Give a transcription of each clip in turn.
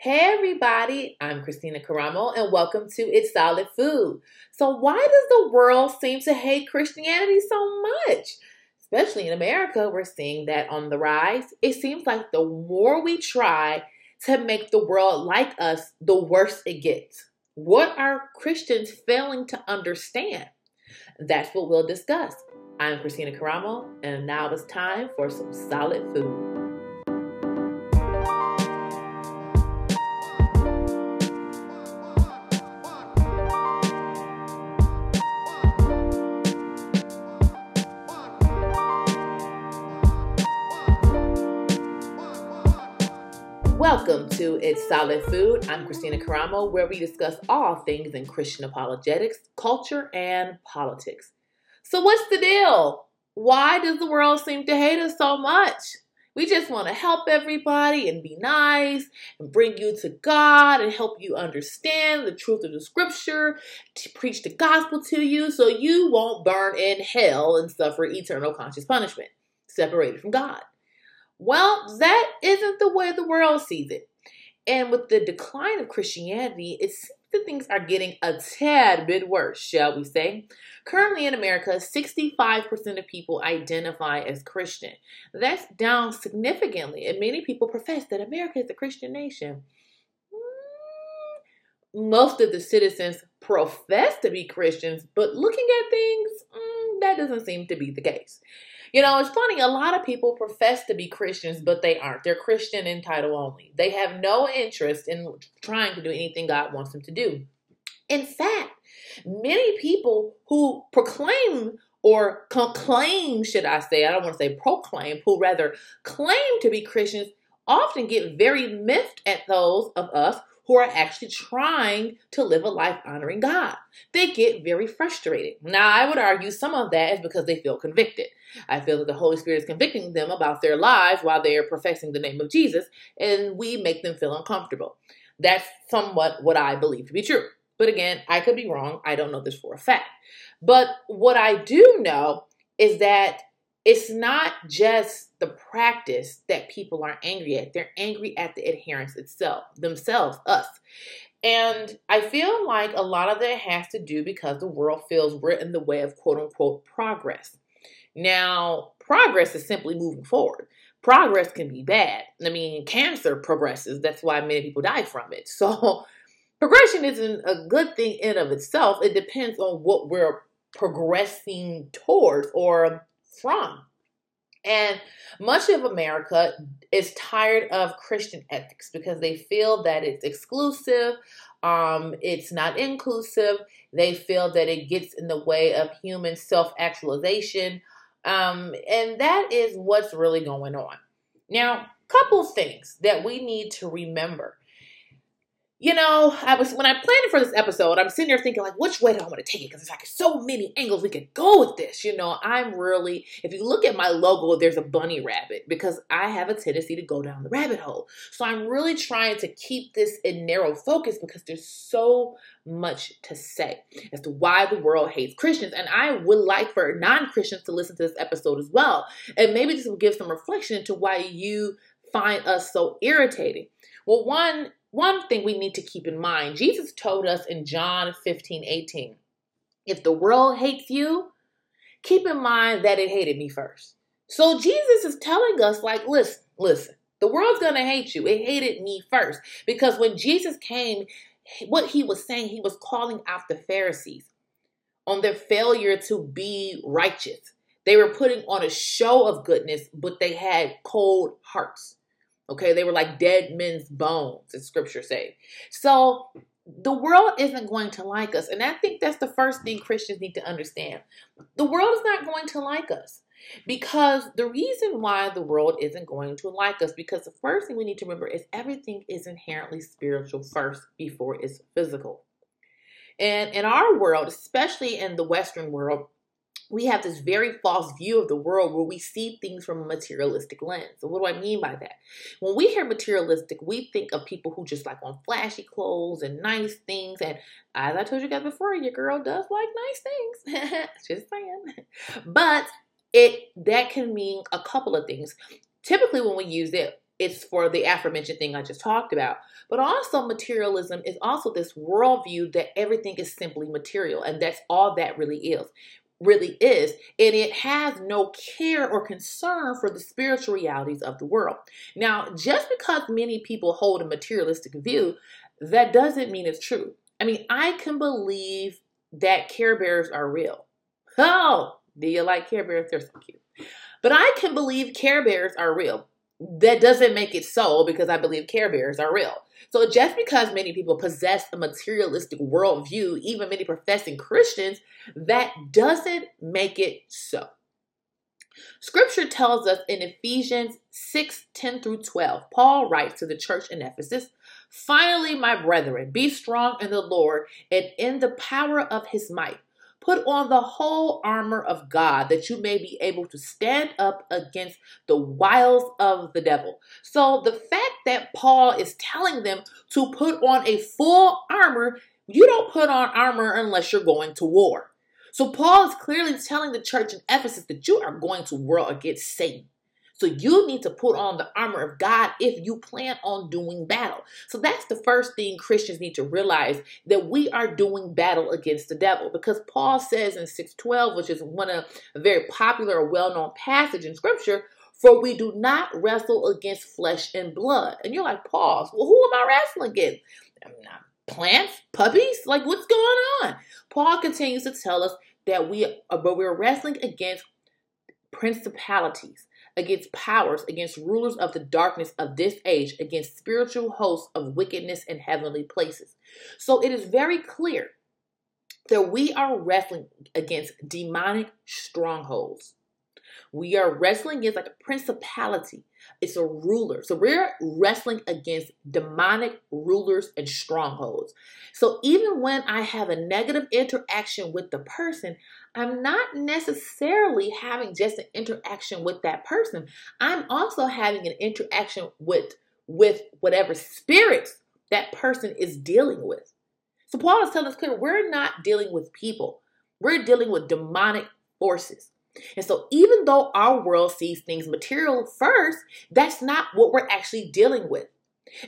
Hey everybody, I'm Kristina Karamo and welcome to It's Solid Food. So why does the world seem to hate Christianity so much? Especially in America, we're seeing that on the rise. It seems like the more we try to make the world like us, the worse it gets. What are Christians failing to understand? That's what we'll discuss. I'm Kristina Karamo, and now it's time for some solid food. To It's Solid Food. I'm Kristina Karamo, where we discuss all things in Christian apologetics, culture, and politics. So, what's the deal? Why does the world seem to hate us so much? We just want to help everybody and be nice and bring you to God and help you understand the truth of the scripture, to preach the gospel to you so you won't burn in hell and suffer eternal conscious punishment, separated from God. Well, that isn't the way the world sees it. And with the decline of Christianity, it seems that things are getting a tad bit worse, shall we say. Currently in America, 65% of people identify as Christian. That's down significantly, and many people profess that America is a Christian nation. Hmm, most of the citizens profess to be Christians, but looking at things, mm, that doesn't seem to be the case. You know, it's funny, a lot of people profess to be Christians, but they aren't. They're Christian in title only. They have no interest in trying to do anything God wants them to do. In fact, many people who proclaim or claim, should I say, I don't want to say proclaim, who rather claim to be Christians often get very miffed at those of us who are actually trying to live a life honoring God. They get very frustrated. Now, I would argue some of that is because they feel convicted. I feel that the Holy Spirit is convicting them about their lives while they are professing the name of Jesus, and we make them feel uncomfortable. That's somewhat what I believe to be true. But again, I could be wrong. I don't know this for a fact. But what I do know is that it's not just the practice that people are angry at. They're angry at the adherence itself, themselves, us. And I feel like a lot of that has to do because the world feels we're in the way of quote unquote progress. Now, progress is simply moving forward. Progress can be bad. I mean, cancer progresses. That's why many people die from it. So, progression isn't a good thing in of itself. It depends on what we're progressing towards or from. And much of America is tired of Christian ethics because they feel that it's exclusive, um, it's not inclusive. They feel that it gets in the way of human self actualization. Um, and that is what's really going on. Now, couple things that we need to remember you know, I was when I planned for this episode, I'm sitting there thinking like, which way do I want to take it? Because there's like so many angles we could go with this. You know, I'm really, if you look at my logo, there's a bunny rabbit because I have a tendency to go down the rabbit hole. So I'm really trying to keep this in narrow focus because there's so much to say as to why the world hates Christians. And I would like for non-Christians to listen to this episode as well. And maybe this will give some reflection into why you find us so irritating. Well, one one thing we need to keep in mind Jesus told us in John 15 18, if the world hates you, keep in mind that it hated me first. So Jesus is telling us, like, listen, listen, the world's gonna hate you. It hated me first. Because when Jesus came, what he was saying, he was calling out the Pharisees on their failure to be righteous. They were putting on a show of goodness, but they had cold hearts. Okay, they were like dead men's bones, as scripture say. So the world isn't going to like us. And I think that's the first thing Christians need to understand. The world is not going to like us. Because the reason why the world isn't going to like us, because the first thing we need to remember is everything is inherently spiritual first before it's physical. And in our world, especially in the Western world, we have this very false view of the world where we see things from a materialistic lens. So, what do I mean by that? When we hear materialistic, we think of people who just like want flashy clothes and nice things. And as I told you guys before, your girl does like nice things. just saying. But it that can mean a couple of things. Typically, when we use it, it's for the aforementioned thing I just talked about. But also, materialism is also this worldview that everything is simply material, and that's all that really is. Really is, and it has no care or concern for the spiritual realities of the world. Now, just because many people hold a materialistic view, that doesn't mean it's true. I mean, I can believe that Care Bears are real. Oh, do you like Care Bears? They're so cute. But I can believe Care Bears are real. That doesn't make it so because I believe Care Bears are real. So just because many people possess a materialistic worldview, even many professing Christians, that doesn't make it so. Scripture tells us in Ephesians 6 10 through 12, Paul writes to the church in Ephesus, Finally, my brethren, be strong in the Lord and in the power of his might. Put on the whole armor of God that you may be able to stand up against the wiles of the devil. So, the fact that Paul is telling them to put on a full armor, you don't put on armor unless you're going to war. So, Paul is clearly telling the church in Ephesus that you are going to war against Satan. So you need to put on the armor of God if you plan on doing battle. So that's the first thing Christians need to realize that we are doing battle against the devil because Paul says in 612, which is one of a very popular or well-known passage in scripture, for we do not wrestle against flesh and blood. And you're like, pause. Well, who am I wrestling against? I'm not plants, puppies? Like, what's going on? Paul continues to tell us that we, but we're wrestling against principalities against powers, against rulers of the darkness of this age, against spiritual hosts of wickedness in heavenly places. So it is very clear that we are wrestling against demonic strongholds. We are wrestling against like a principality. It's a ruler. So we're wrestling against demonic rulers and strongholds. So even when I have a negative interaction with the person, I'm not necessarily having just an interaction with that person. I'm also having an interaction with with whatever spirits that person is dealing with. So Paul is telling us clear, we're not dealing with people. We're dealing with demonic forces. And so, even though our world sees things material first, that's not what we're actually dealing with.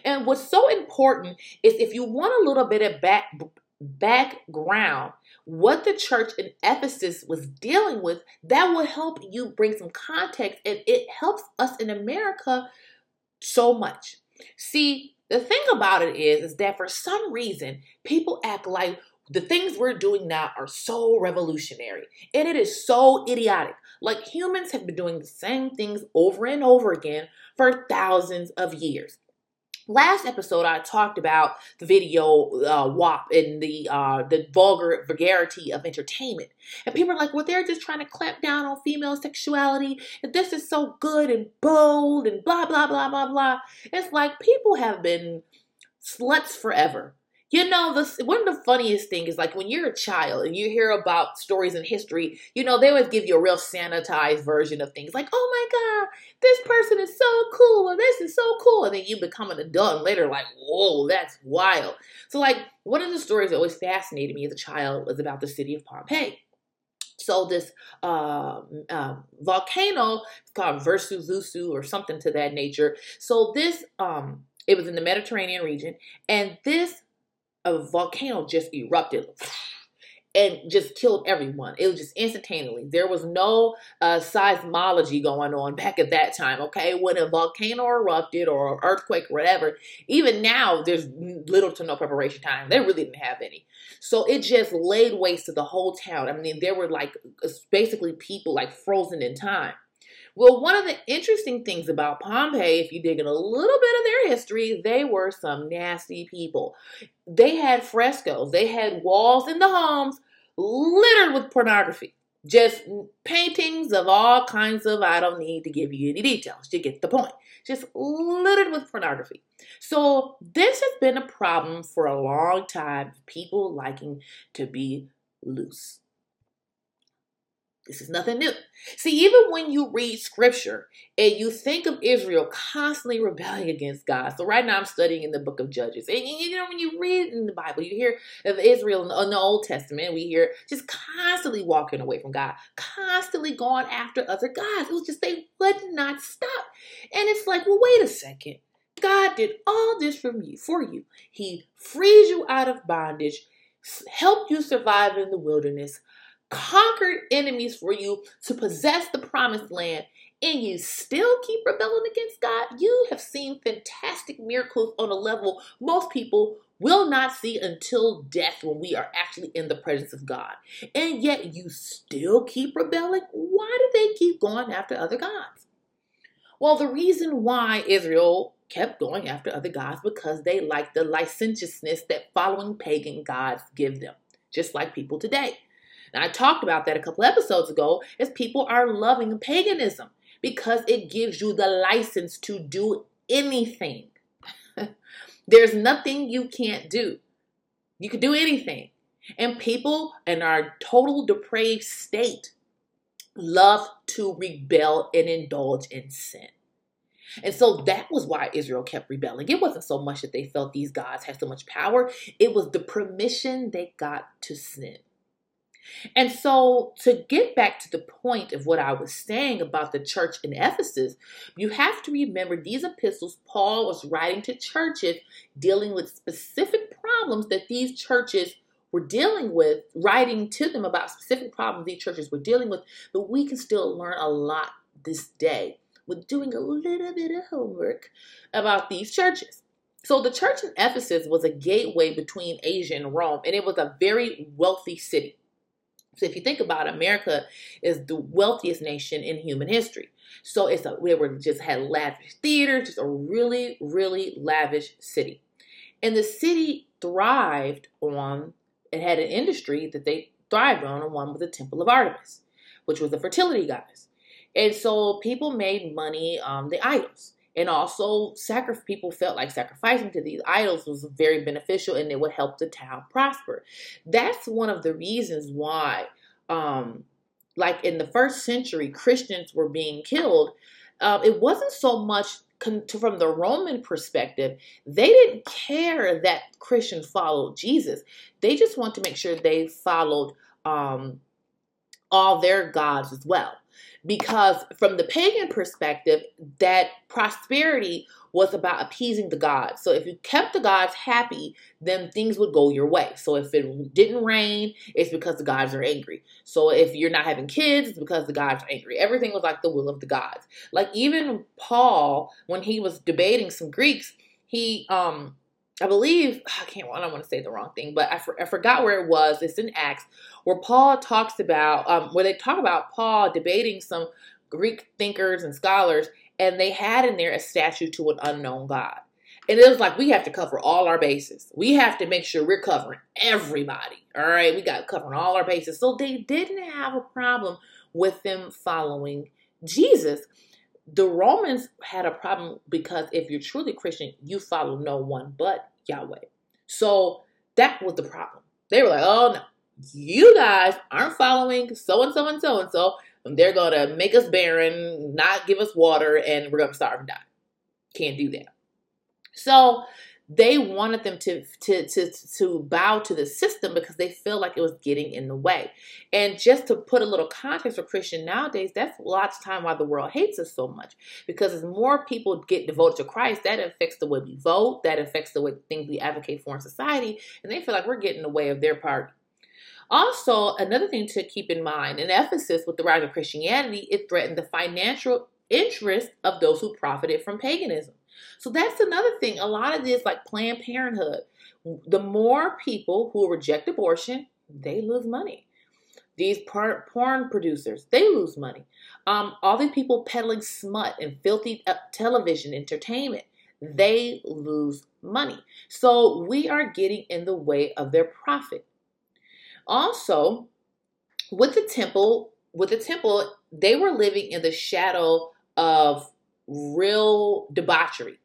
And what's so important is if you want a little bit of back, background, what the church in Ephesus was dealing with, that will help you bring some context and it helps us in America so much. See, the thing about it is, is that for some reason, people act like, the things we're doing now are so revolutionary and it is so idiotic. Like humans have been doing the same things over and over again for thousands of years. Last episode, I talked about the video uh, WAP and the uh, the vulgar vulgarity of entertainment, and people are like, "Well, they're just trying to clamp down on female sexuality, and this is so good and bold and blah blah blah blah blah." It's like people have been sluts forever. You know, the, one of the funniest things is like when you're a child and you hear about stories in history, you know, they always give you a real sanitized version of things like, oh my God, this person is so cool, and this is so cool. And then you become an adult and later, like, whoa, that's wild. So, like, one of the stories that always fascinated me as a child was about the city of Pompeii. So this uh, uh, volcano called Vesuvius or something to that nature. So this um, it was in the Mediterranean region, and this a volcano just erupted and just killed everyone. It was just instantaneously. There was no uh, seismology going on back at that time, okay? When a volcano erupted or an earthquake or whatever, even now there's little to no preparation time. They really didn't have any. So it just laid waste to the whole town. I mean, there were like basically people like frozen in time. Well, one of the interesting things about Pompeii, if you dig in a little bit of their history, they were some nasty people. They had frescoes, they had walls in the homes littered with pornography. Just paintings of all kinds of, I don't need to give you any details. You get the point. Just littered with pornography. So, this has been a problem for a long time. People liking to be loose. This is nothing new. See, even when you read scripture and you think of Israel constantly rebelling against God. So right now I'm studying in the book of Judges. And you know, when you read in the Bible, you hear of Israel in the Old Testament, we hear just constantly walking away from God, constantly going after other gods. It was just they would not stop. And it's like, well, wait a second. God did all this for you, for you. He frees you out of bondage, helped you survive in the wilderness, conquered enemies for you to possess the promised land, and you still keep rebelling against God, you have seen fantastic miracles on a level most people will not see until death when we are actually in the presence of God. And yet you still keep rebelling. Why do they keep going after other gods? Well, the reason why Israel kept going after other gods because they liked the licentiousness that following pagan gods give them, just like people today. And I talked about that a couple episodes ago is people are loving paganism because it gives you the license to do anything. There's nothing you can't do. You can do anything. And people in our total depraved state love to rebel and indulge in sin. And so that was why Israel kept rebelling. It wasn't so much that they felt these gods had so much power, it was the permission they got to sin. And so, to get back to the point of what I was saying about the church in Ephesus, you have to remember these epistles Paul was writing to churches dealing with specific problems that these churches were dealing with, writing to them about specific problems these churches were dealing with. But we can still learn a lot this day with doing a little bit of homework about these churches. So, the church in Ephesus was a gateway between Asia and Rome, and it was a very wealthy city. So if you think about it, America is the wealthiest nation in human history. So it's a we were just had lavish theater, just a really, really lavish city. And the city thrived on it had an industry that they thrived on, and one was the Temple of Artemis, which was the fertility goddess. And so people made money on the idols. And also, sacri- people felt like sacrificing to these idols was very beneficial and it would help the town prosper. That's one of the reasons why, um, like in the first century, Christians were being killed. Uh, it wasn't so much con- from the Roman perspective, they didn't care that Christians followed Jesus. They just want to make sure they followed um, all their gods as well because from the pagan perspective that prosperity was about appeasing the gods. So if you kept the gods happy then things would go your way. So if it didn't rain it's because the gods are angry. So if you're not having kids it's because the gods are angry. Everything was like the will of the gods. Like even paul when he was debating some greeks he um I believe I can't. I don't want to say the wrong thing, but I, for, I forgot where it was. It's in Acts where Paul talks about um, where they talk about Paul debating some Greek thinkers and scholars, and they had in there a statue to an unknown god. And it was like we have to cover all our bases. We have to make sure we're covering everybody. All right, we got covering all our bases. So they didn't have a problem with them following Jesus the Romans had a problem because if you're truly Christian, you follow no one but Yahweh. So that was the problem. They were like, oh no, you guys aren't following so and so and so and so. They're going to make us barren, not give us water, and we're going to starve and die. Can't do that. So they wanted them to, to, to, to bow to the system because they feel like it was getting in the way. And just to put a little context for Christian nowadays, that's lots of time why the world hates us so much. Because as more people get devoted to Christ, that affects the way we vote, that affects the way things we advocate for in society, and they feel like we're getting in the way of their part. Also, another thing to keep in mind in Ephesus with the rise of Christianity, it threatened the financial interest of those who profited from paganism. So that's another thing. A lot of this, like Planned Parenthood, the more people who reject abortion, they lose money. These porn producers, they lose money. Um, all these people peddling smut and filthy uh, television entertainment, they lose money. So we are getting in the way of their profit. Also, with the temple, with the temple, they were living in the shadow of real debauchery.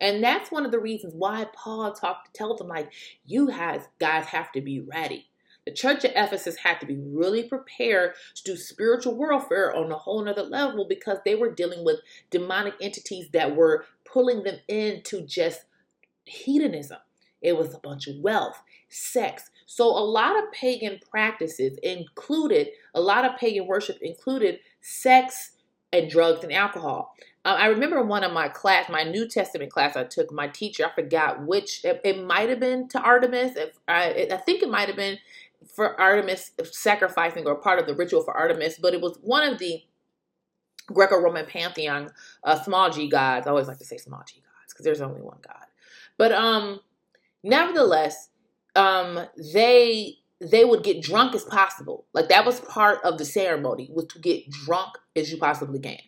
And that's one of the reasons why Paul talked tells them like, you guys guys have to be ready. The church at Ephesus had to be really prepared to do spiritual warfare on a whole nother level because they were dealing with demonic entities that were pulling them into just hedonism. It was a bunch of wealth, sex. So a lot of pagan practices included, a lot of pagan worship included sex and drugs and alcohol. Um, I remember one of my class, my New Testament class I took, my teacher, I forgot which, it, it might have been to Artemis. If I, I think it might have been for Artemis sacrificing or part of the ritual for Artemis, but it was one of the Greco-Roman pantheon, uh, small g gods. I always like to say small g gods because there's only one god. But um, nevertheless, um, they they would get drunk as possible. Like that was part of the ceremony was to get drunk as you possibly can.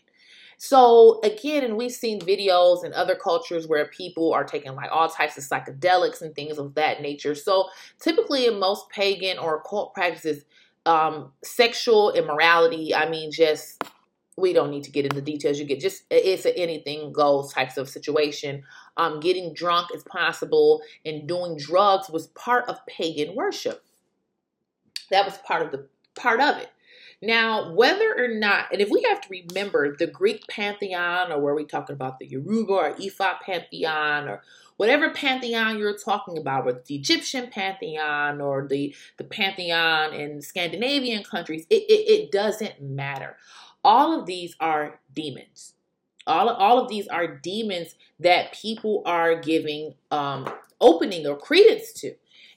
So again, and we've seen videos in other cultures where people are taking like all types of psychedelics and things of that nature. So typically in most pagan or occult practices, um, sexual immorality, I mean, just we don't need to get into details. You get just it's an anything goes types of situation. Um, getting drunk as possible, and doing drugs was part of pagan worship. That was part of the part of it. Now, whether or not, and if we have to remember the Greek pantheon, or where we talking about the Yoruba or Ifa pantheon, or whatever pantheon you're talking about, whether the Egyptian pantheon or the, the pantheon in Scandinavian countries, it, it, it doesn't matter. All of these are demons. All, all of these are demons that people are giving um, opening or credence to.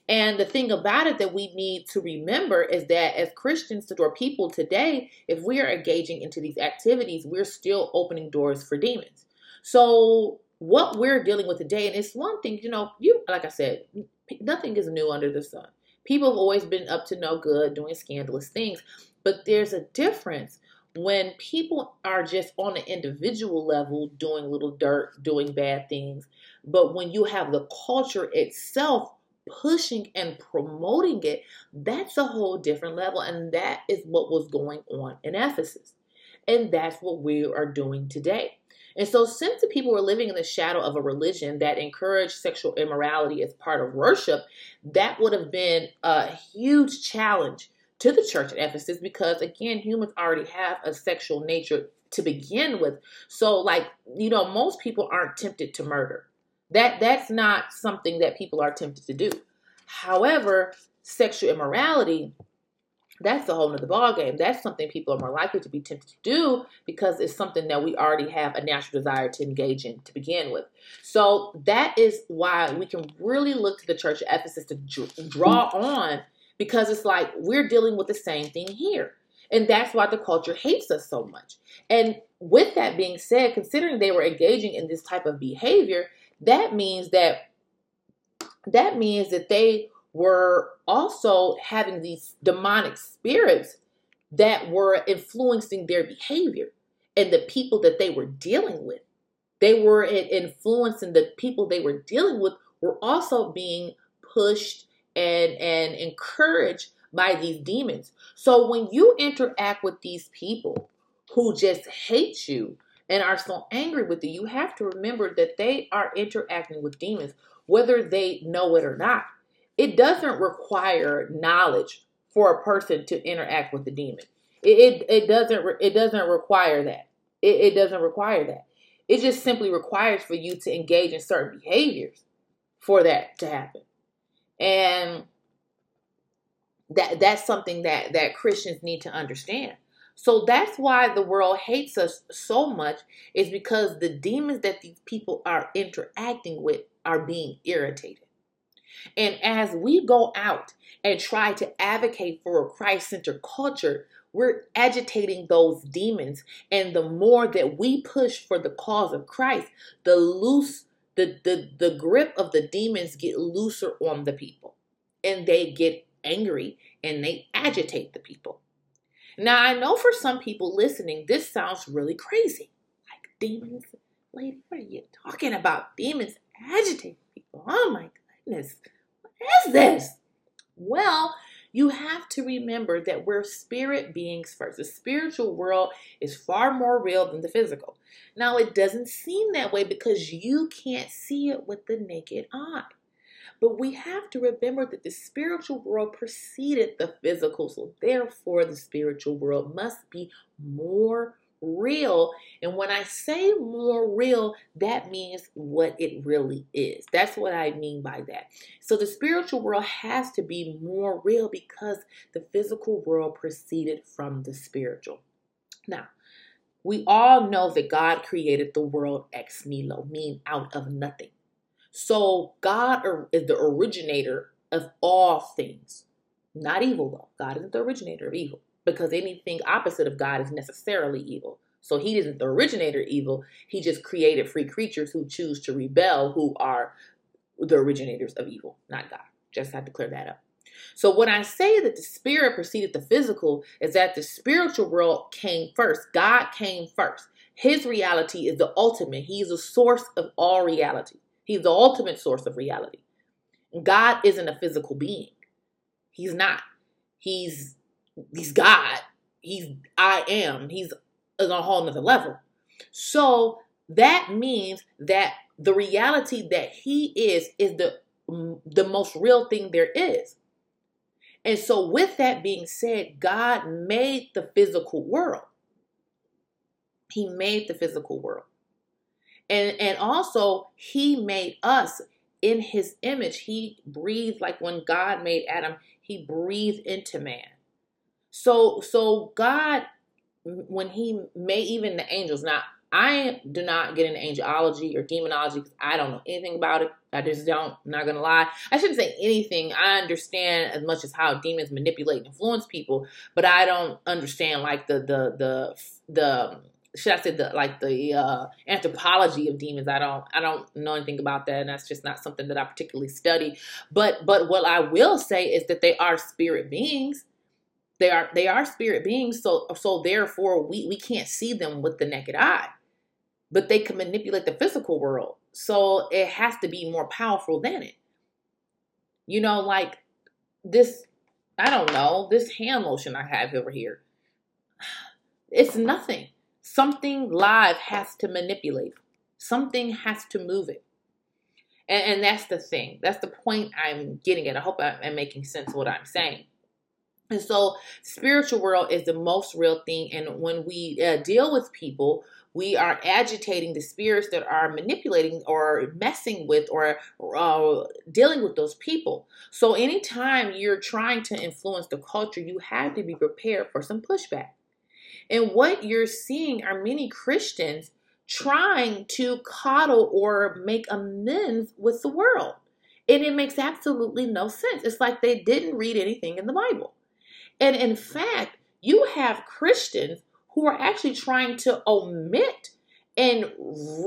And the thing about it that we need to remember is that as Christians or people today, if we are engaging into these activities, we're still opening doors for demons. So what we're dealing with today, and it's one thing, you know, you like I said, nothing is new under the sun. People have always been up to no good, doing scandalous things, but there's a difference when people are just on an individual level doing little dirt, doing bad things, but when you have the culture itself pushing and promoting it, that's a whole different level. And that is what was going on in Ephesus. And that's what we are doing today. And so, since the people were living in the shadow of a religion that encouraged sexual immorality as part of worship, that would have been a huge challenge to the church at Ephesus because, again, humans already have a sexual nature to begin with. So, like, you know, most people aren't tempted to murder. That that's not something that people are tempted to do. However, sexual immorality, that's a whole nother ballgame. That's something people are more likely to be tempted to do because it's something that we already have a natural desire to engage in to begin with. So that is why we can really look to the church of Ephesus to draw on because it's like we're dealing with the same thing here. And that's why the culture hates us so much. And with that being said, considering they were engaging in this type of behavior, that means that that means that they were also having these demonic spirits that were influencing their behavior and the people that they were dealing with. They were influencing the people they were dealing with were also being pushed and and encouraged by these demons. So when you interact with these people who just hate you, and are so angry with you, you have to remember that they are interacting with demons, whether they know it or not. It doesn't require knowledge for a person to interact with the demon. It, it, it doesn't it doesn't require that. It, it doesn't require that. It just simply requires for you to engage in certain behaviors for that to happen. And that that's something that that Christians need to understand. So that's why the world hates us so much, is because the demons that these people are interacting with are being irritated. And as we go out and try to advocate for a Christ centered culture, we're agitating those demons. And the more that we push for the cause of Christ, the loose, the, the, the grip of the demons get looser on the people. And they get angry and they agitate the people. Now, I know for some people listening, this sounds really crazy. Like demons? Lady, what are you talking about? Demons agitating people. Oh my goodness. What is this? Well, you have to remember that we're spirit beings first. The spiritual world is far more real than the physical. Now, it doesn't seem that way because you can't see it with the naked eye. But we have to remember that the spiritual world preceded the physical. So, therefore, the spiritual world must be more real. And when I say more real, that means what it really is. That's what I mean by that. So, the spiritual world has to be more real because the physical world proceeded from the spiritual. Now, we all know that God created the world ex nihilo, mean out of nothing. So God is the originator of all things. Not evil, though. God isn't the originator of evil because anything opposite of God is necessarily evil. So he isn't the originator of evil. He just created free creatures who choose to rebel, who are the originators of evil, not God. Just had to clear that up. So when I say that the spirit preceded the physical, is that the spiritual world came first. God came first. His reality is the ultimate. He is the source of all reality. He's the ultimate source of reality. God isn't a physical being. He's not. He's he's God. He's I am. He's on a whole nother level. So that means that the reality that he is is the the most real thing there is. And so with that being said, God made the physical world. He made the physical world. And and also he made us in his image. He breathed like when God made Adam, he breathed into man. So so God when he made even the angels. Now, I do not get into angelology or demonology because I don't know anything about it. I just don't. I'm not gonna lie. I shouldn't say anything. I understand as much as how demons manipulate and influence people, but I don't understand like the the the the should I say the like the uh, anthropology of demons? I don't I don't know anything about that, and that's just not something that I particularly study. But but what I will say is that they are spirit beings. They are they are spirit beings. So so therefore we we can't see them with the naked eye, but they can manipulate the physical world. So it has to be more powerful than it. You know, like this. I don't know this hand lotion I have over here. It's nothing Something live has to manipulate. Something has to move it. And, and that's the thing. That's the point I'm getting at. I hope I'm making sense of what I'm saying. And so, spiritual world is the most real thing. And when we uh, deal with people, we are agitating the spirits that are manipulating or messing with or uh, dealing with those people. So, anytime you're trying to influence the culture, you have to be prepared for some pushback. And what you're seeing are many Christians trying to coddle or make amends with the world. And it makes absolutely no sense. It's like they didn't read anything in the Bible. And in fact, you have Christians who are actually trying to omit and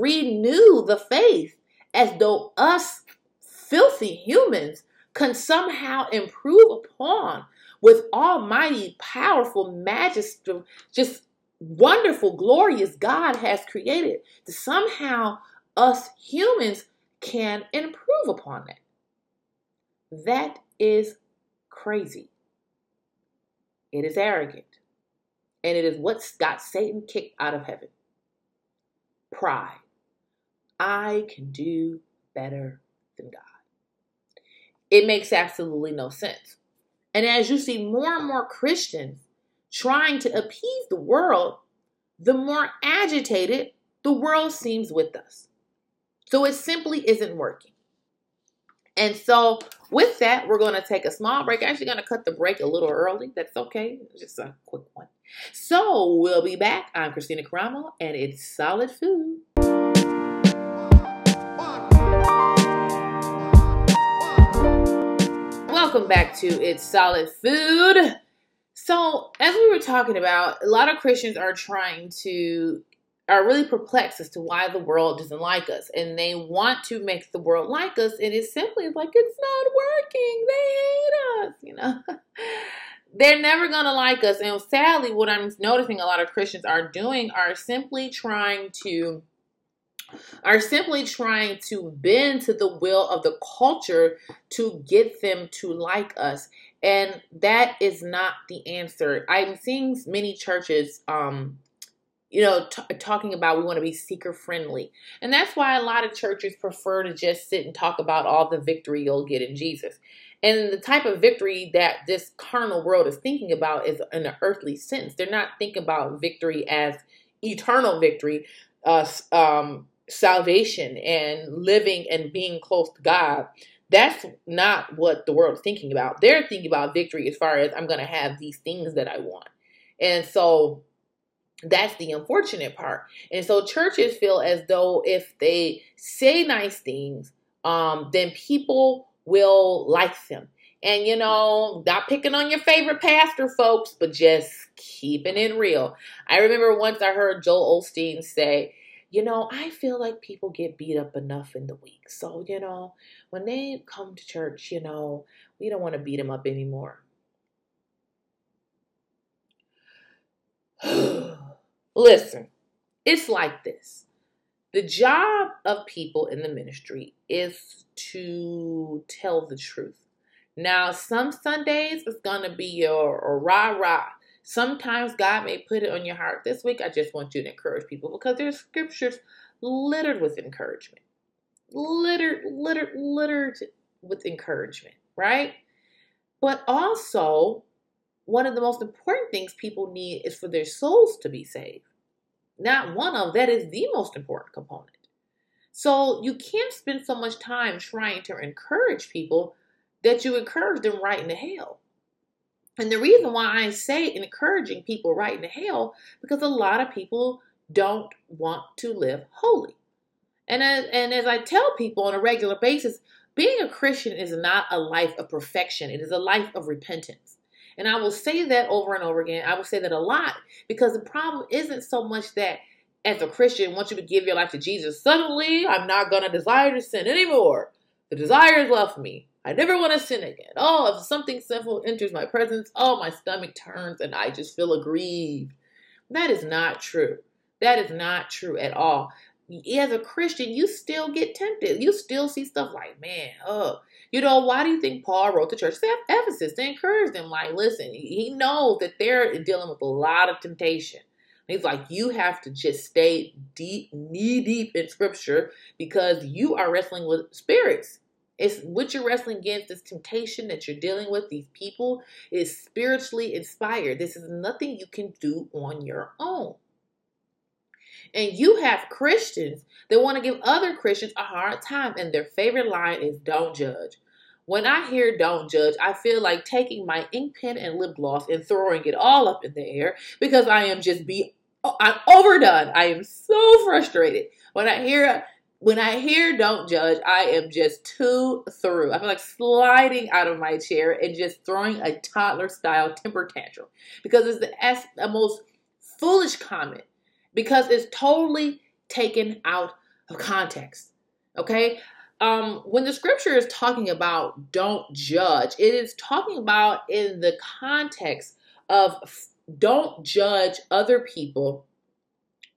renew the faith as though us filthy humans can somehow improve upon with almighty, powerful, majesty, just wonderful, glorious God has created, that somehow us humans can improve upon that. That is crazy. It is arrogant. And it is what got Satan kicked out of heaven. Pride. I can do better than God. It makes absolutely no sense. And as you see more and more Christians trying to appease the world, the more agitated the world seems with us. So it simply isn't working. And so, with that, we're going to take a small break. Actually, going to cut the break a little early. That's okay. Just a quick one. So, we'll be back. I'm Kristina Karamo, and it's solid food. Welcome back to It's Solid Food. So, as we were talking about, a lot of Christians are trying to, are really perplexed as to why the world doesn't like us. And they want to make the world like us. And it's simply like, it's not working. They hate us, you know. They're never going to like us. And sadly, what I'm noticing a lot of Christians are doing are simply trying to are simply trying to bend to the will of the culture to get them to like us. And that is not the answer. I'm seeing many churches um, you know, t- talking about we want to be seeker friendly. And that's why a lot of churches prefer to just sit and talk about all the victory you'll get in Jesus. And the type of victory that this carnal world is thinking about is in an earthly sense. They're not thinking about victory as eternal victory, uh, um, salvation, and living and being close to God. That's not what the world's thinking about. They're thinking about victory as far as I'm going to have these things that I want. And so that's the unfortunate part. And so churches feel as though if they say nice things, um, then people will like them. And you know, not picking on your favorite pastor, folks, but just keeping it real. I remember once I heard Joel Osteen say, you know, I feel like people get beat up enough in the week. So, you know, when they come to church, you know, we don't want to beat them up anymore. Listen, it's like this. The job of people in the ministry is to tell the truth. Now, some Sundays it's going to be your rah rah. Sometimes God may put it on your heart. This week, I just want you to encourage people because there's scriptures littered with encouragement. Littered, littered, littered with encouragement, right? But also, one of the most important things people need is for their souls to be saved. Not one of that is the most important component. So you can't spend so much time trying to encourage people that you encourage them right into hell. And the reason why I say encouraging people right into hell, because a lot of people don't want to live holy. And as, and as I tell people on a regular basis, being a Christian is not a life of perfection. It is a life of repentance. And I will say that over and over again. I will say that a lot because the problem isn't so much that as a Christian, once you give your life to Jesus, suddenly I'm not going to desire to sin anymore. The desire has left me. I never want to sin again. Oh, if something sinful enters my presence, oh, my stomach turns and I just feel aggrieved. That is not true. That is not true at all. As a Christian, you still get tempted. You still see stuff like, man, oh, you know, why do you think Paul wrote the church of Ephesus to encourage them? Like, listen, he knows that they're dealing with a lot of temptation. He's like, you have to just stay deep, knee deep in scripture because you are wrestling with spirits. It's what you're wrestling against, this temptation that you're dealing with, these people is spiritually inspired. This is nothing you can do on your own. And you have Christians that want to give other Christians a hard time, and their favorite line is don't judge. When I hear don't judge, I feel like taking my ink pen and lip gloss and throwing it all up in the air because I am just be I'm overdone. I am so frustrated. When I hear when I hear don't judge, I am just too through. I feel like sliding out of my chair and just throwing a toddler style temper tantrum because it's the, the most foolish comment because it's totally taken out of context. Okay? Um, when the scripture is talking about don't judge, it is talking about in the context of don't judge other people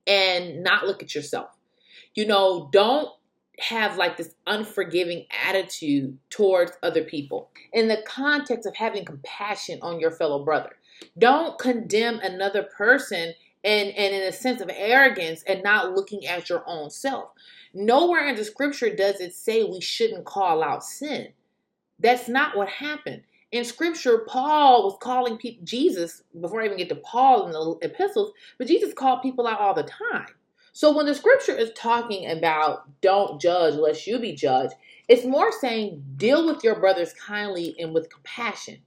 and not look at yourself. You know, don't have like this unforgiving attitude towards other people in the context of having compassion on your fellow brother. Don't condemn another person and, and in a sense of arrogance and not looking at your own self. Nowhere in the scripture does it say we shouldn't call out sin. That's not what happened. In scripture, Paul was calling people, Jesus, before I even get to Paul in the epistles, but Jesus called people out all the time. So when the scripture is talking about don't judge lest you be judged, it's more saying deal with your brothers kindly and with compassion.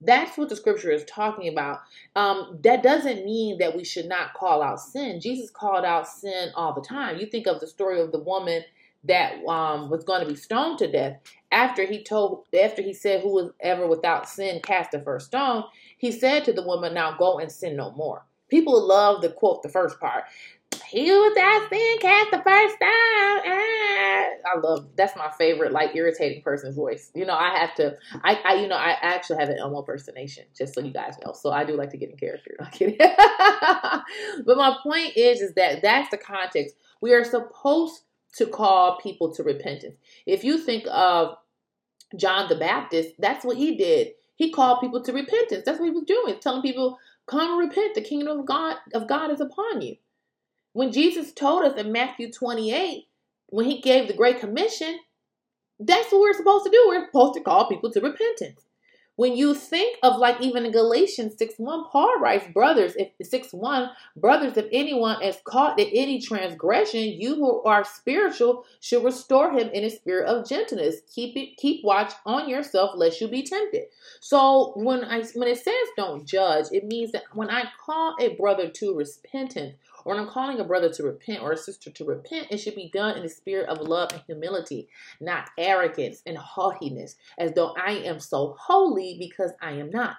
That's what the scripture is talking about. Um, that doesn't mean that we should not call out sin. Jesus called out sin all the time. You think of the story of the woman that um, was going to be stoned to death. After he told, after he said, "Who was ever without sin cast the first stone," he said to the woman, "Now go and sin no more." People love to quote the first part. He was without sin cast the first time. Ah. I love that's my favorite, like irritating person's voice. You know, I have to. I, I you know, I actually have an Elmo impersonation, just so you guys know. So I do like to get in character. I'm kidding. but my point is, is that that's the context. We are supposed to call people to repentance. If you think of John the Baptist, that's what he did. He called people to repentance. That's what he was doing, telling people, "Come repent. The kingdom of God of God is upon you." When Jesus told us in Matthew 28, when he gave the Great Commission, that's what we're supposed to do. We're supposed to call people to repentance. When you think of like even in Galatians 6 1, Paul writes, Brothers, if 6 1, brothers, if anyone is caught in any transgression, you who are spiritual should restore him in a spirit of gentleness. Keep it, keep watch on yourself, lest you be tempted. So when I when it says don't judge, it means that when I call a brother to repentance, when I'm calling a brother to repent or a sister to repent, it should be done in the spirit of love and humility, not arrogance and haughtiness, as though I am so holy because I am not.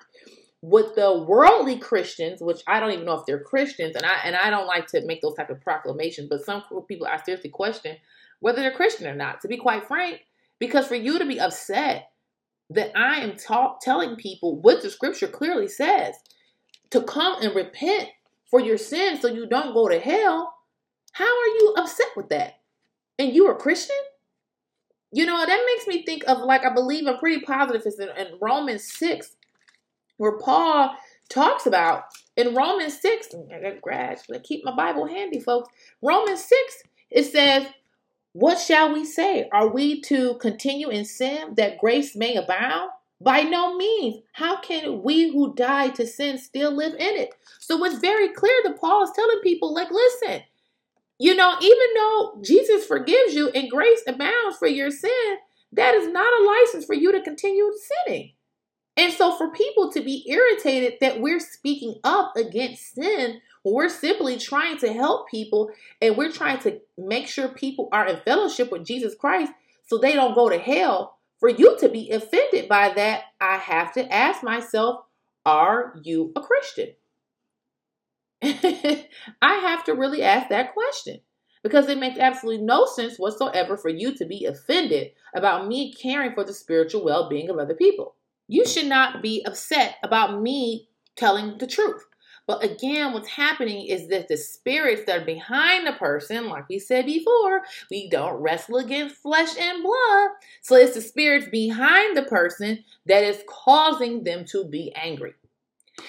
With the worldly Christians, which I don't even know if they're Christians, and I and I don't like to make those type of proclamations, but some people I seriously question whether they're Christian or not. To be quite frank, because for you to be upset that I am ta- telling people what the scripture clearly says to come and repent for your sins so you don't go to hell, how are you upset with that? And you are Christian? You know, that makes me think of like, I believe I'm pretty positive it's in, in Romans 6, where Paul talks about in Romans 6, I got grad, but keep my Bible handy, folks. Romans 6, it says, What shall we say? Are we to continue in sin that grace may abound? By no means. How can we who died to sin still live in it? So it's very clear that Paul is telling people, like, listen, you know, even though Jesus forgives you and grace abounds for your sin, that is not a license for you to continue sinning. And so, for people to be irritated that we're speaking up against sin, we're simply trying to help people and we're trying to make sure people are in fellowship with Jesus Christ so they don't go to hell. For you to be offended by that, I have to ask myself, are you a Christian? I have to really ask that question because it makes absolutely no sense whatsoever for you to be offended about me caring for the spiritual well being of other people. You should not be upset about me telling the truth. But again, what's happening is that the spirits that are behind the person, like we said before, we don't wrestle against flesh and blood. So it's the spirits behind the person that is causing them to be angry.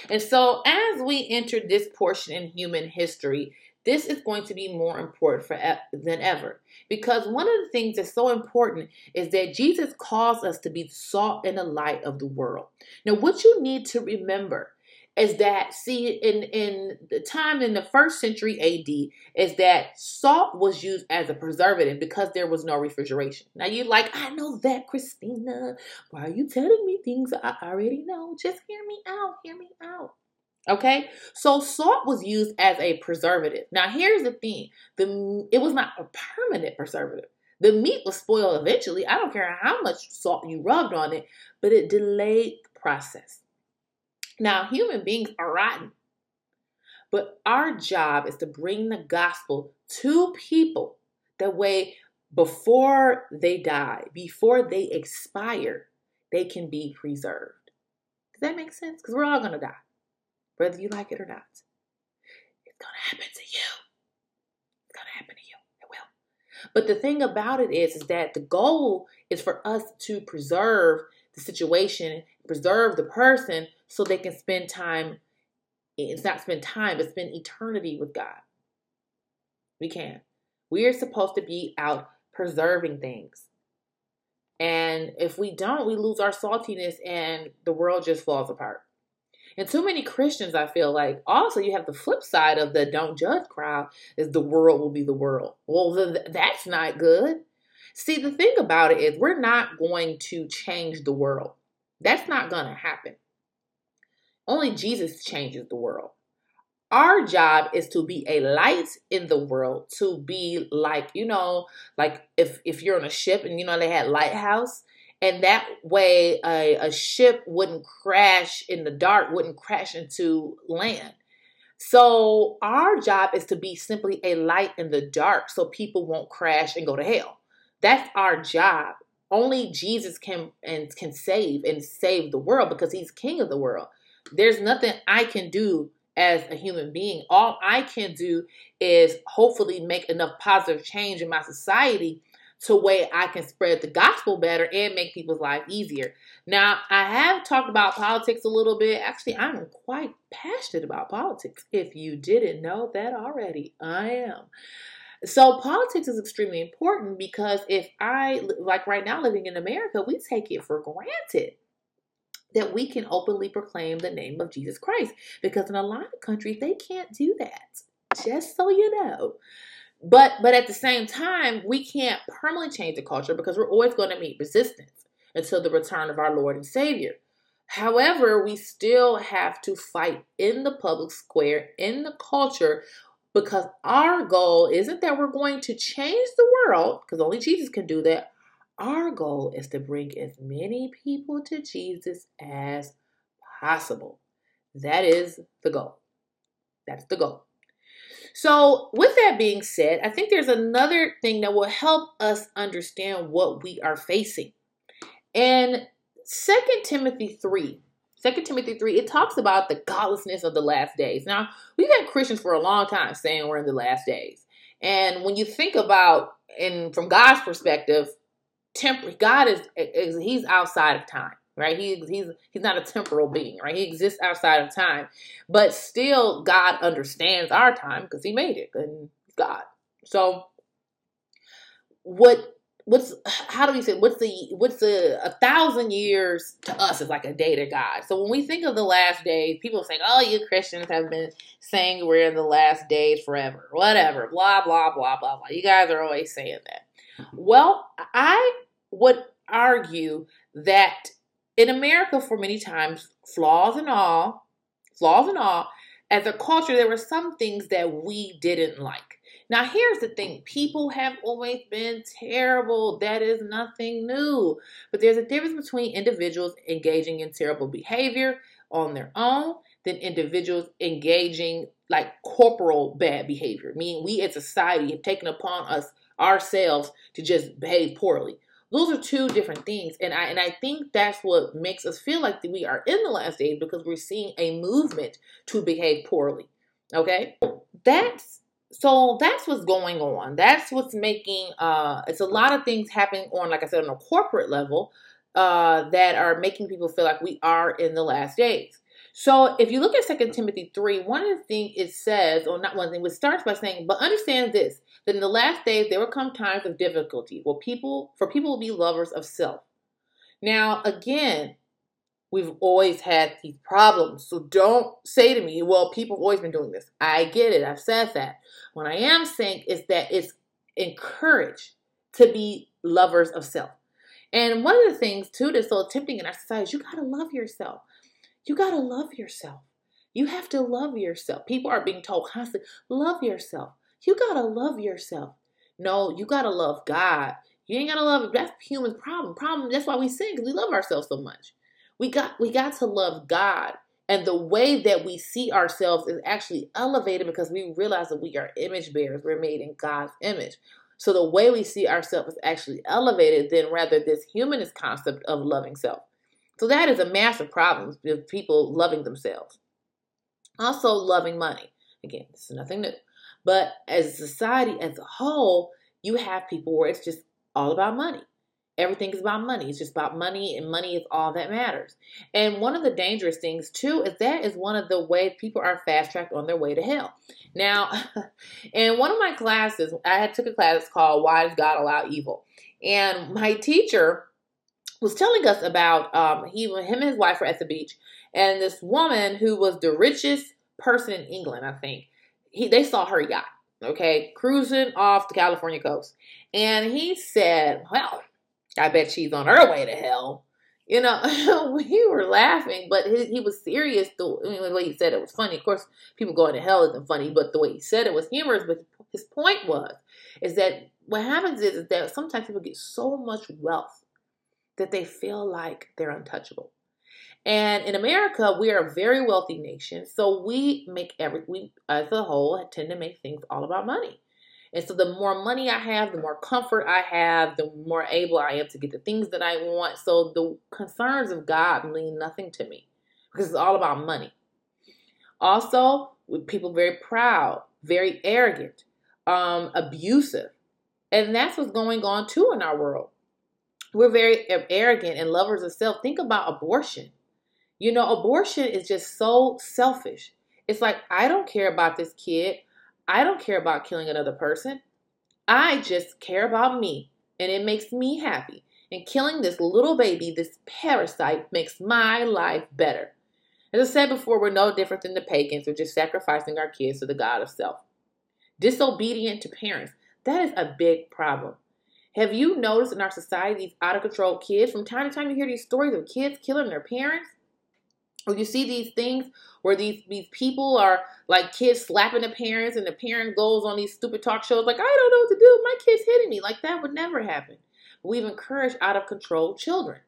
And so as we enter this portion in human history, this is going to be more important for than ever because one of the things that's so important is that Jesus calls us to be salt and the light of the world. Now, what you need to remember is that see in in the time in the first century AD is that salt was used as a preservative because there was no refrigeration. Now you're like, I know that, Kristina. Why are you telling me things I already know? Just hear me out. Hear me out. Okay, so salt was used as a preservative. Now here's the thing: the it was not a permanent preservative. The meat was spoiled eventually. I don't care how much salt you rubbed on it, but it delayed the process. Now, human beings are rotten, but our job is to bring the gospel to people that way before they die, before they expire, they can be preserved. Does that make sense? Because we're all going to die, whether you like it or not. It's going to happen to you. It's going to happen to you. It will. But the thing about it is, is that the goal is for us to preserve the situation, preserve the person so they can spend time. It's not spend time, but spend eternity with God. We can. We are supposed to be out preserving things. And if we don't, we lose our saltiness and the world just falls apart. And too many Christians, I feel like, also you have the flip side of the don't judge crowd is the world will be the world. Well, that's not good. See, the thing about it is we're not going to change the world. That's not going to happen. Only Jesus changes the world. Our job is to be a light in the world, to be like, you know, like if if you're on a ship and you know they had lighthouse and that way a, a ship wouldn't crash in the dark, wouldn't crash into land. So our job is to be simply a light in the dark so people won't crash and go to hell. That's our job. Only Jesus can and can save and save the world because he's king of the world. There's nothing I can do as a human being. All I can do is hopefully make enough positive change in my society to way I can spread the gospel better and make people's life easier. Now, I have talked about politics a little bit. Actually, I'm quite passionate about politics. If you didn't know that already, I am. So, politics is extremely important because if I, like right now living in America, we take it for granted that we can openly proclaim the name of Jesus Christ because in a lot of countries they can't do that. Just so you know. But but at the same time, we can't permanently change the culture because we're always going to meet resistance until the return of our Lord and Savior. However, we still have to fight in the public square, in the culture, because our goal isn't that we're going to change the world, because only Jesus can do that. Our goal is to bring as many people to Jesus as possible. That is the goal. That's the goal. So, with that being said, I think there's another thing that will help us understand what we are facing. And Second Timothy 3, 2 Timothy 3, it talks about the godlessness of the last days. Now, we've had Christians for a long time saying we're in the last days. And when you think about, and from God's perspective, temp- God is, is he's outside of time right? He, he's he's not a temporal being, right? He exists outside of time, but still God understands our time because He made it, and God. So, what what's how do we say what's the what's the a thousand years to us is like a day to God. So when we think of the last days, people say, "Oh, you Christians have been saying we're in the last days forever, whatever, blah blah blah blah blah." You guys are always saying that. Well, I would argue that in America, for many times, flaws and all, flaws and all, as a culture, there were some things that we didn't like. Now, here's the thing people have always been terrible. That is nothing new. But there's a difference between individuals engaging in terrible behavior on their own than individuals engaging like corporal bad behavior, meaning we as society have taken upon us ourselves to just behave poorly. Those are two different things. And I and I think that's what makes us feel like we are in the last days because we're seeing a movement to behave poorly. Okay? That's so that's what's going on. That's what's making uh it's a lot of things happening on, like I said, on a corporate level, uh, that are making people feel like we are in the last days. So if you look at Second Timothy 3, one of the things it says, or not one thing, it starts by saying, but understand this, that in the last days there will come times of difficulty, where people for people will be lovers of self. Now, again, we've always had these problems. So don't say to me, well, people have always been doing this. I get it. I've said that. What I am saying is that it's encouraged to be lovers of self. And one of the things, too, that's so tempting in our society is you got to love yourself. You got to love yourself. You have to love yourself. People are being told constantly, love yourself. You got to love yourself. No, you got to love God. You ain't got to love, that's human problem. Problem, that's why we sin, because we love ourselves so much. We got, we got to love God. And the way that we see ourselves is actually elevated because we realize that we are image bearers. We're made in God's image. So the way we see ourselves is actually elevated than rather this humanist concept of loving self. So that is a massive problem with people loving themselves. Also, loving money. Again, this is nothing new. But as a society as a whole, you have people where it's just all about money. Everything is about money. It's just about money, and money is all that matters. And one of the dangerous things, too, is that is one of the ways people are fast tracked on their way to hell. Now, in one of my classes, I had took a class called Why Does God Allow Evil? And my teacher was telling us about um, he, him and his wife were at the beach, and this woman who was the richest person in England, I think, he they saw her yacht, okay, cruising off the California coast, and he said, "Well, I bet she's on her way to hell." You know, we were laughing, but he, he was serious. The, I mean, the way he said it was funny. Of course, people going to hell isn't funny, but the way he said it was humorous. But his point was, is that what happens is, is that sometimes people get so much wealth that they feel like they're untouchable. And in America, we are a very wealthy nation, so we make every we as a whole tend to make things all about money. And so the more money I have, the more comfort I have, the more able I am to get the things that I want. So the concerns of God mean nothing to me because it's all about money. Also, with people very proud, very arrogant, um, abusive, And that's what's going on too in our world. We're very arrogant and lovers of self. Think about abortion. You know, abortion is just so selfish. It's like, I don't care about this kid. I don't care about killing another person. I just care about me, and it makes me happy. And killing this little baby, this parasite, makes my life better. As I said before, we're no different than the pagans. We're just sacrificing our kids to the God of self. Disobedient to parents. That is a big problem. Have you noticed in our society these out of control kids? From time to time, you hear these stories of kids killing their parents. Or you see these things where these these people are like kids slapping the parents, and the parent goes on these stupid talk shows like, "I don't know what to do. My kid's hitting me." Like that would never happen. We've encouraged out of control children.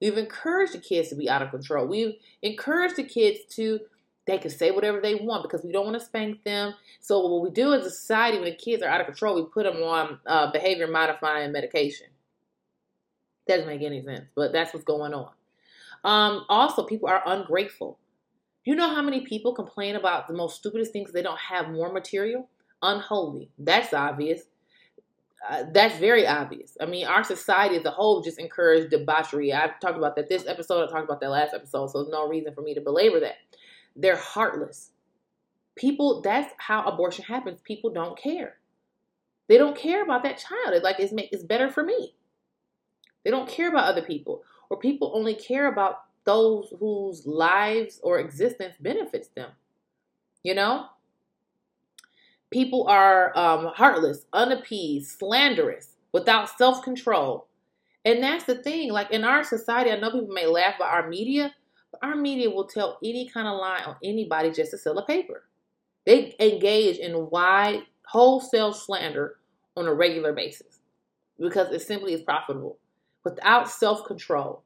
We've encouraged the kids to be out of control. We've encouraged the kids to they can say whatever they want because we don't want to spank them. So what we do as a society, when the kids are out of control, we put them on uh, behavior modifying medication. Doesn't make any sense, but that's what's going on. Um, also, people are ungrateful. You know how many people complain about the most stupidest things? They don't have more material. Unholy. That's obvious. Uh, that's very obvious. I mean, our society as a whole just encouraged debauchery. I've talked about that this episode. I talked about that last episode, so there's no reason for me to belabor that. They're heartless. People, that's how abortion happens. People don't care. They don't care about that child. It's like it's, it's better for me. They don't care about other people. Or people only care about those whose lives or existence benefits them. You know? People are um, heartless, unappeased, slanderous, without self control. And that's the thing. Like in our society, I know people may laugh about our media, but our media will tell any kind of lie on anybody just to sell a paper. They engage in wide, wholesale slander on a regular basis because it simply is profitable without self control.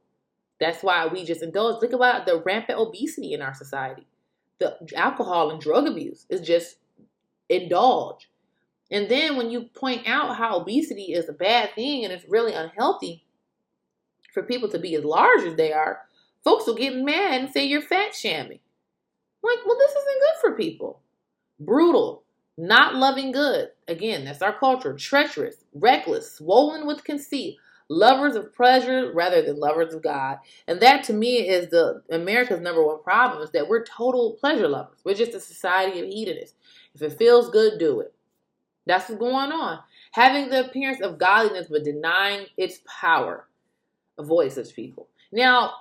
That's why we just indulge. Think about the rampant obesity in our society. The alcohol and drug abuse is just indulge. And then when you point out how obesity is a bad thing and it's really unhealthy for people to be as large as they are, folks will get mad and say you're fat shaming. Like, well, this isn't good for people. Brutal, not loving good. Again, that's our culture. Treacherous, reckless, swollen with conceit, lovers of pleasure rather than lovers of God. And that to me is the America's number one problem is that we're total pleasure lovers. We're just a society of hedonists. If it feels good, do it. That's what's going on. Having the appearance of godliness but denying its power. Avoid such people. Now,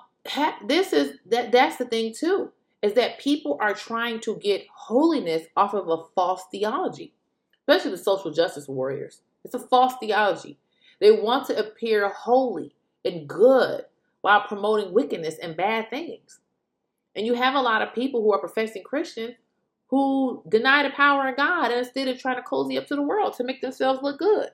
this is that that's the thing too is that people are trying to get holiness off of a false theology, especially the social justice warriors. It's a false theology. They want to appear holy and good while promoting wickedness and bad things. And you have a lot of people who are professing Christians who deny the power of God instead of trying to cozy up to the world to make themselves look good.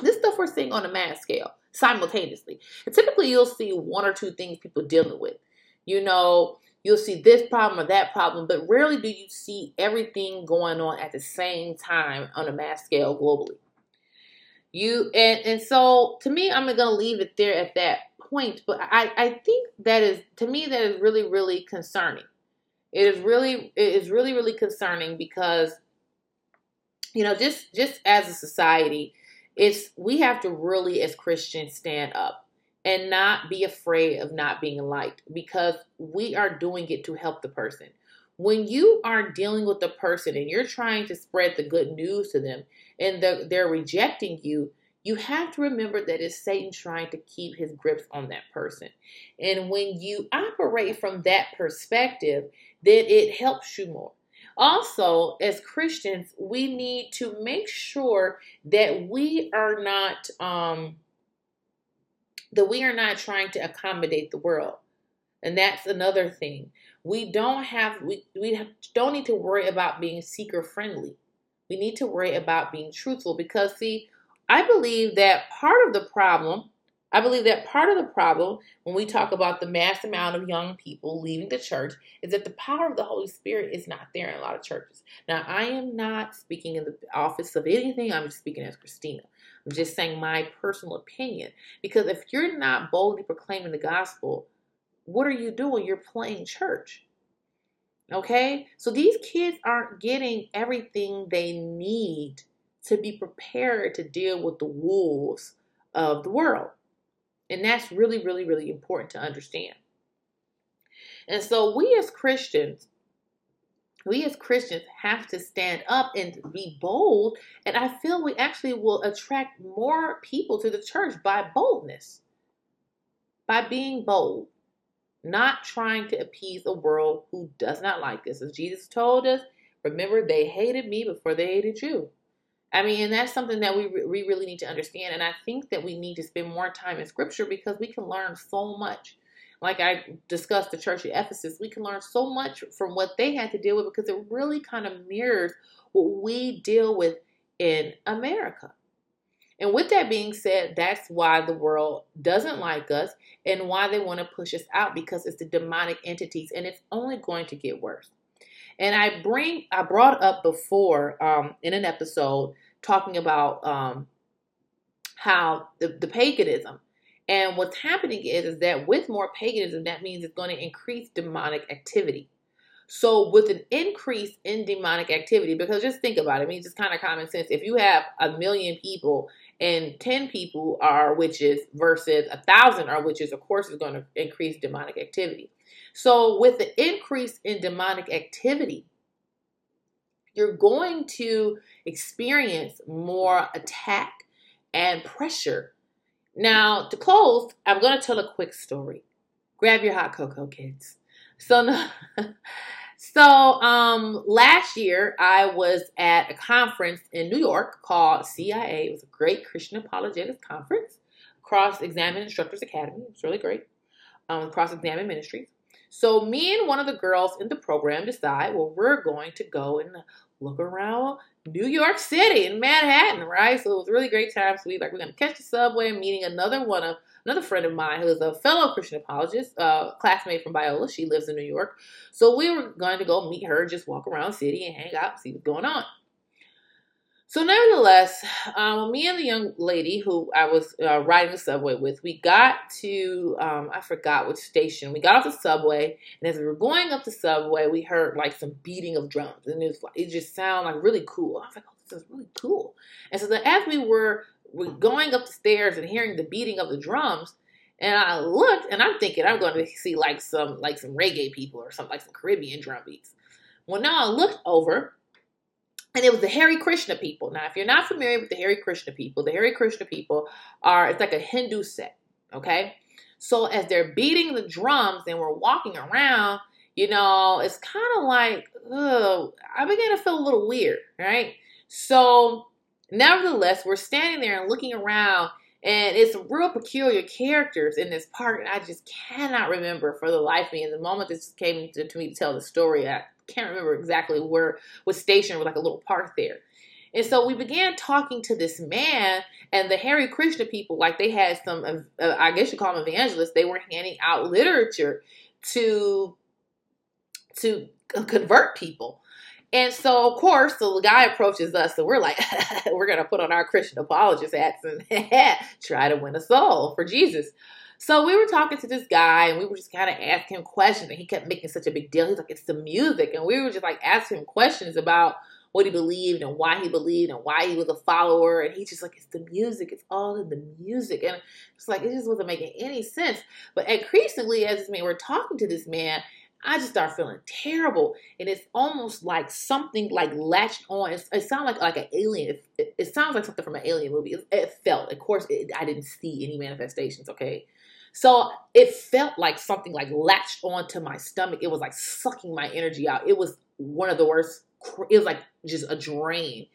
This stuff we're seeing on a mass scale simultaneously. And typically you'll see one or two things people dealing with. You know, you'll see this problem or that problem, but rarely do you see everything going on at the same time on a mass scale globally. You and and so to me, I'm gonna leave it there at that point. But I I think that is to me that is really really concerning. It is really it is really really concerning because you know just just as a society, it's we have to really as Christians stand up and not be afraid of not being liked because we are doing it to help the person. When you are dealing with a person and you're trying to spread the good news to them, and they're, they're rejecting you, you have to remember that it's Satan trying to keep his grips on that person. And when you operate from that perspective, then it helps you more. Also, as Christians, we need to make sure that we are not um, that we are not trying to accommodate the world. And that's another thing. We don't have we we have, don't need to worry about being seeker friendly we need to worry about being truthful because, see, I believe that part of the problem, I believe that part of the problem when we talk about the mass amount of young people leaving the church is that the power of the Holy Spirit is not there in a lot of churches. Now, I am not speaking in the office of anything, I'm just speaking as Kristina. I'm just saying my personal opinion. Because if you're not boldly proclaiming the gospel, what are you doing? You're playing church. Okay? So these kids aren't getting everything they need to be prepared to deal with the wolves of the world. And that's really, really, really important to understand. And so we as Christians, we as Christians have to stand up and be bold. And I feel we actually will attract more people to the church by boldness, by being bold, not trying to appease a world who does not like us. As Jesus told us, remember, they hated me before they hated you. I mean, and that's something that we, we really need to understand. And I think that we need to spend more time in scripture because we can learn so much. Like I discussed the church of Ephesus, we can learn so much from what they had to deal with because it really kind of mirrors what we deal with in America. And with that being said, that's why the world doesn't like us and why they want to push us out because it's the demonic entities and it's only going to get worse. And I bring I brought up before um, in an episode talking about um, how the, the paganism and what's happening is, is that with more paganism, that means it's going to increase demonic activity. So with an increase in demonic activity, because just think about it, I mean, just kind of common sense. If you have a million people and 10 people are witches versus a thousand are witches, of course, is going to increase demonic activity. So, with the increase in demonic activity, you're going to experience more attack and pressure. Now, to close, I'm going to tell a quick story. Grab your hot cocoa, kids. So, so um, last year I was at a conference in New York called CIA. It was a great Christian apologetics conference, Cross Examine Instructors Academy. It was really great. Um, Cross Examine Ministries. So me and one of the girls in the program decide, well, we're going to go and look around New York City in Manhattan, right? So it was really great time. So we like we're gonna catch the subway, meeting another one of another friend of mine who is a fellow Christian apologist, classmate from Biola. She lives in New York. So we were going to go meet her, just walk around the city and hang out, see what's going on. So, nevertheless, um, me and the young lady who I was uh, riding the subway with, we got to, um, I forgot which station. We got off the subway, and as we were going up the subway, we heard like some beating of drums, and it was it just sounded like really cool. I was like, oh, this is really cool. And so, then as we were, were going up the stairs and hearing the beating of the drums, and I looked, and I'm thinking I'm going to see like some like some reggae people or something like some Caribbean drum beats. Well, now I looked over and it was the Hare Krishna people. Now, if you're not familiar with the Hare Krishna people, the Hare Krishna people are it's like a Hindu sect, okay? So as they're beating the drums and we're walking around, you know, it's kind of like, ugh, I began to feel a little weird, right? So, nevertheless, we're standing there and looking around, and it's real peculiar characters in this park, and I just cannot remember for the life of me. In the moment this came to, to me to tell the story, I can't remember exactly where was stationed with like a little park there. And so we began talking to this man and the Hare Krishna people, like they had some, uh, I guess you call them evangelists. They were handing out literature to to convert people. And so, of course, the guy approaches us, so we're like, we're gonna put on our Christian apologist hats and try to win a soul for Jesus. So we were talking to this guy and we were just kind of asking him questions and he kept making such a big deal. He's like, it's the music. And we were just like asking him questions about what he believed and why he believed and why he was a follower. And he's just like, it's the music. It's all in the music. And it's like, it just wasn't making any sense. But increasingly, as this man, we're talking to this man, I just start feeling terrible. And it's almost like something like latched on. It's, it sounds like like an alien. It, it, it, sounds like something from an alien movie. It, it felt, of course, I didn't see any manifestations, okay? So it felt like something like latched onto my stomach. It was like sucking my energy out. It was one of the worst. It was like just a drain.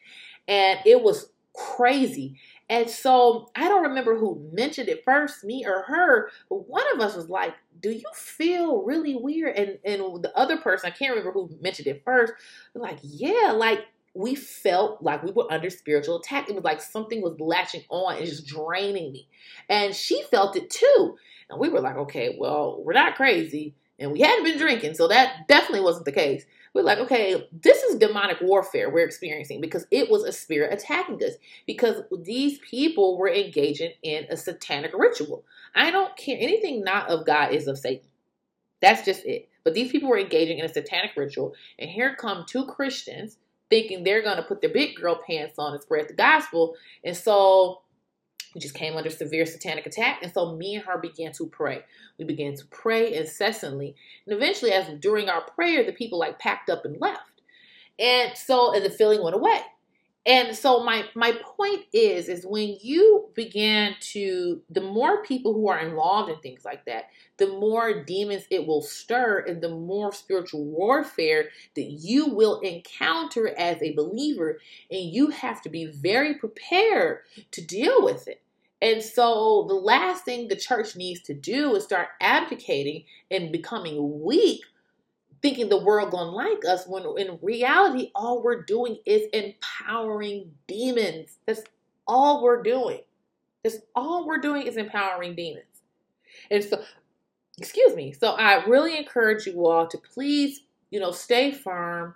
And it was crazy. And so I don't remember who mentioned it first, me or her, but one of us was like, Do you feel really weird? And and the other person, I can't remember who mentioned it first, like, Yeah, like we felt like we were under spiritual attack. It was like something was latching on and just draining me. And she felt it too. And we were like, okay, well, we're not crazy. And we hadn't been drinking. So that definitely wasn't the case. We're like, okay, this is demonic warfare we're experiencing because it was a spirit attacking us. Because these people were engaging in a satanic ritual. I don't care. Anything not of God is of Satan. That's just it. But these people were engaging in a satanic ritual. And here come two Christians thinking they're going to put their big girl pants on and spread the gospel. And so we just came under severe satanic attack. And so me and her began to pray. We began to pray incessantly. And eventually, as during our prayer, the people like packed up and left. And so and the feeling went away. And so my my point is is when you begin to the more people who are involved in things like that, the more demons it will stir and the more spiritual warfare that you will encounter as a believer and you have to be very prepared to deal with it. And so the last thing the church needs to do is start abdicating and becoming weak thinking the world gonna like us when in reality all we're doing is empowering demons. That's all we're doing. That's all we're doing is empowering demons. And so excuse me so i really encourage you all to please you know stay firm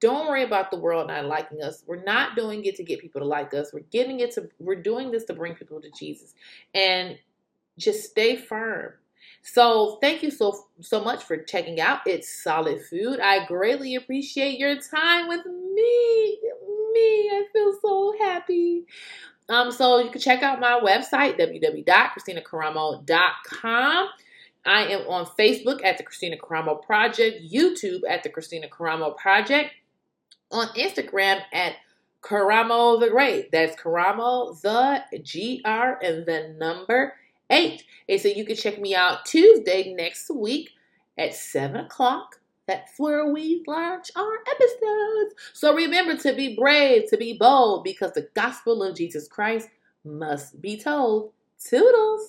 don't worry about the world not liking us we're not doing it to get people to like us we're getting it to we're doing this to bring people to jesus and just stay firm so thank you so so much for checking out It's Solid Food. I greatly appreciate your time with me. Me, I feel so happy. Um, so you can check out my website, www.kristinakaramo.com. I am on Facebook at the Kristina Karamo Project, YouTube at the Kristina Karamo Project, on Instagram at Karamo the Great. That's Karamo the G R and the number 8. And so you can check me out Tuesday next week at 7 o'clock. That's where we launch our episodes. So remember to be brave, to be bold, because the gospel of Jesus Christ must be told. Toodles.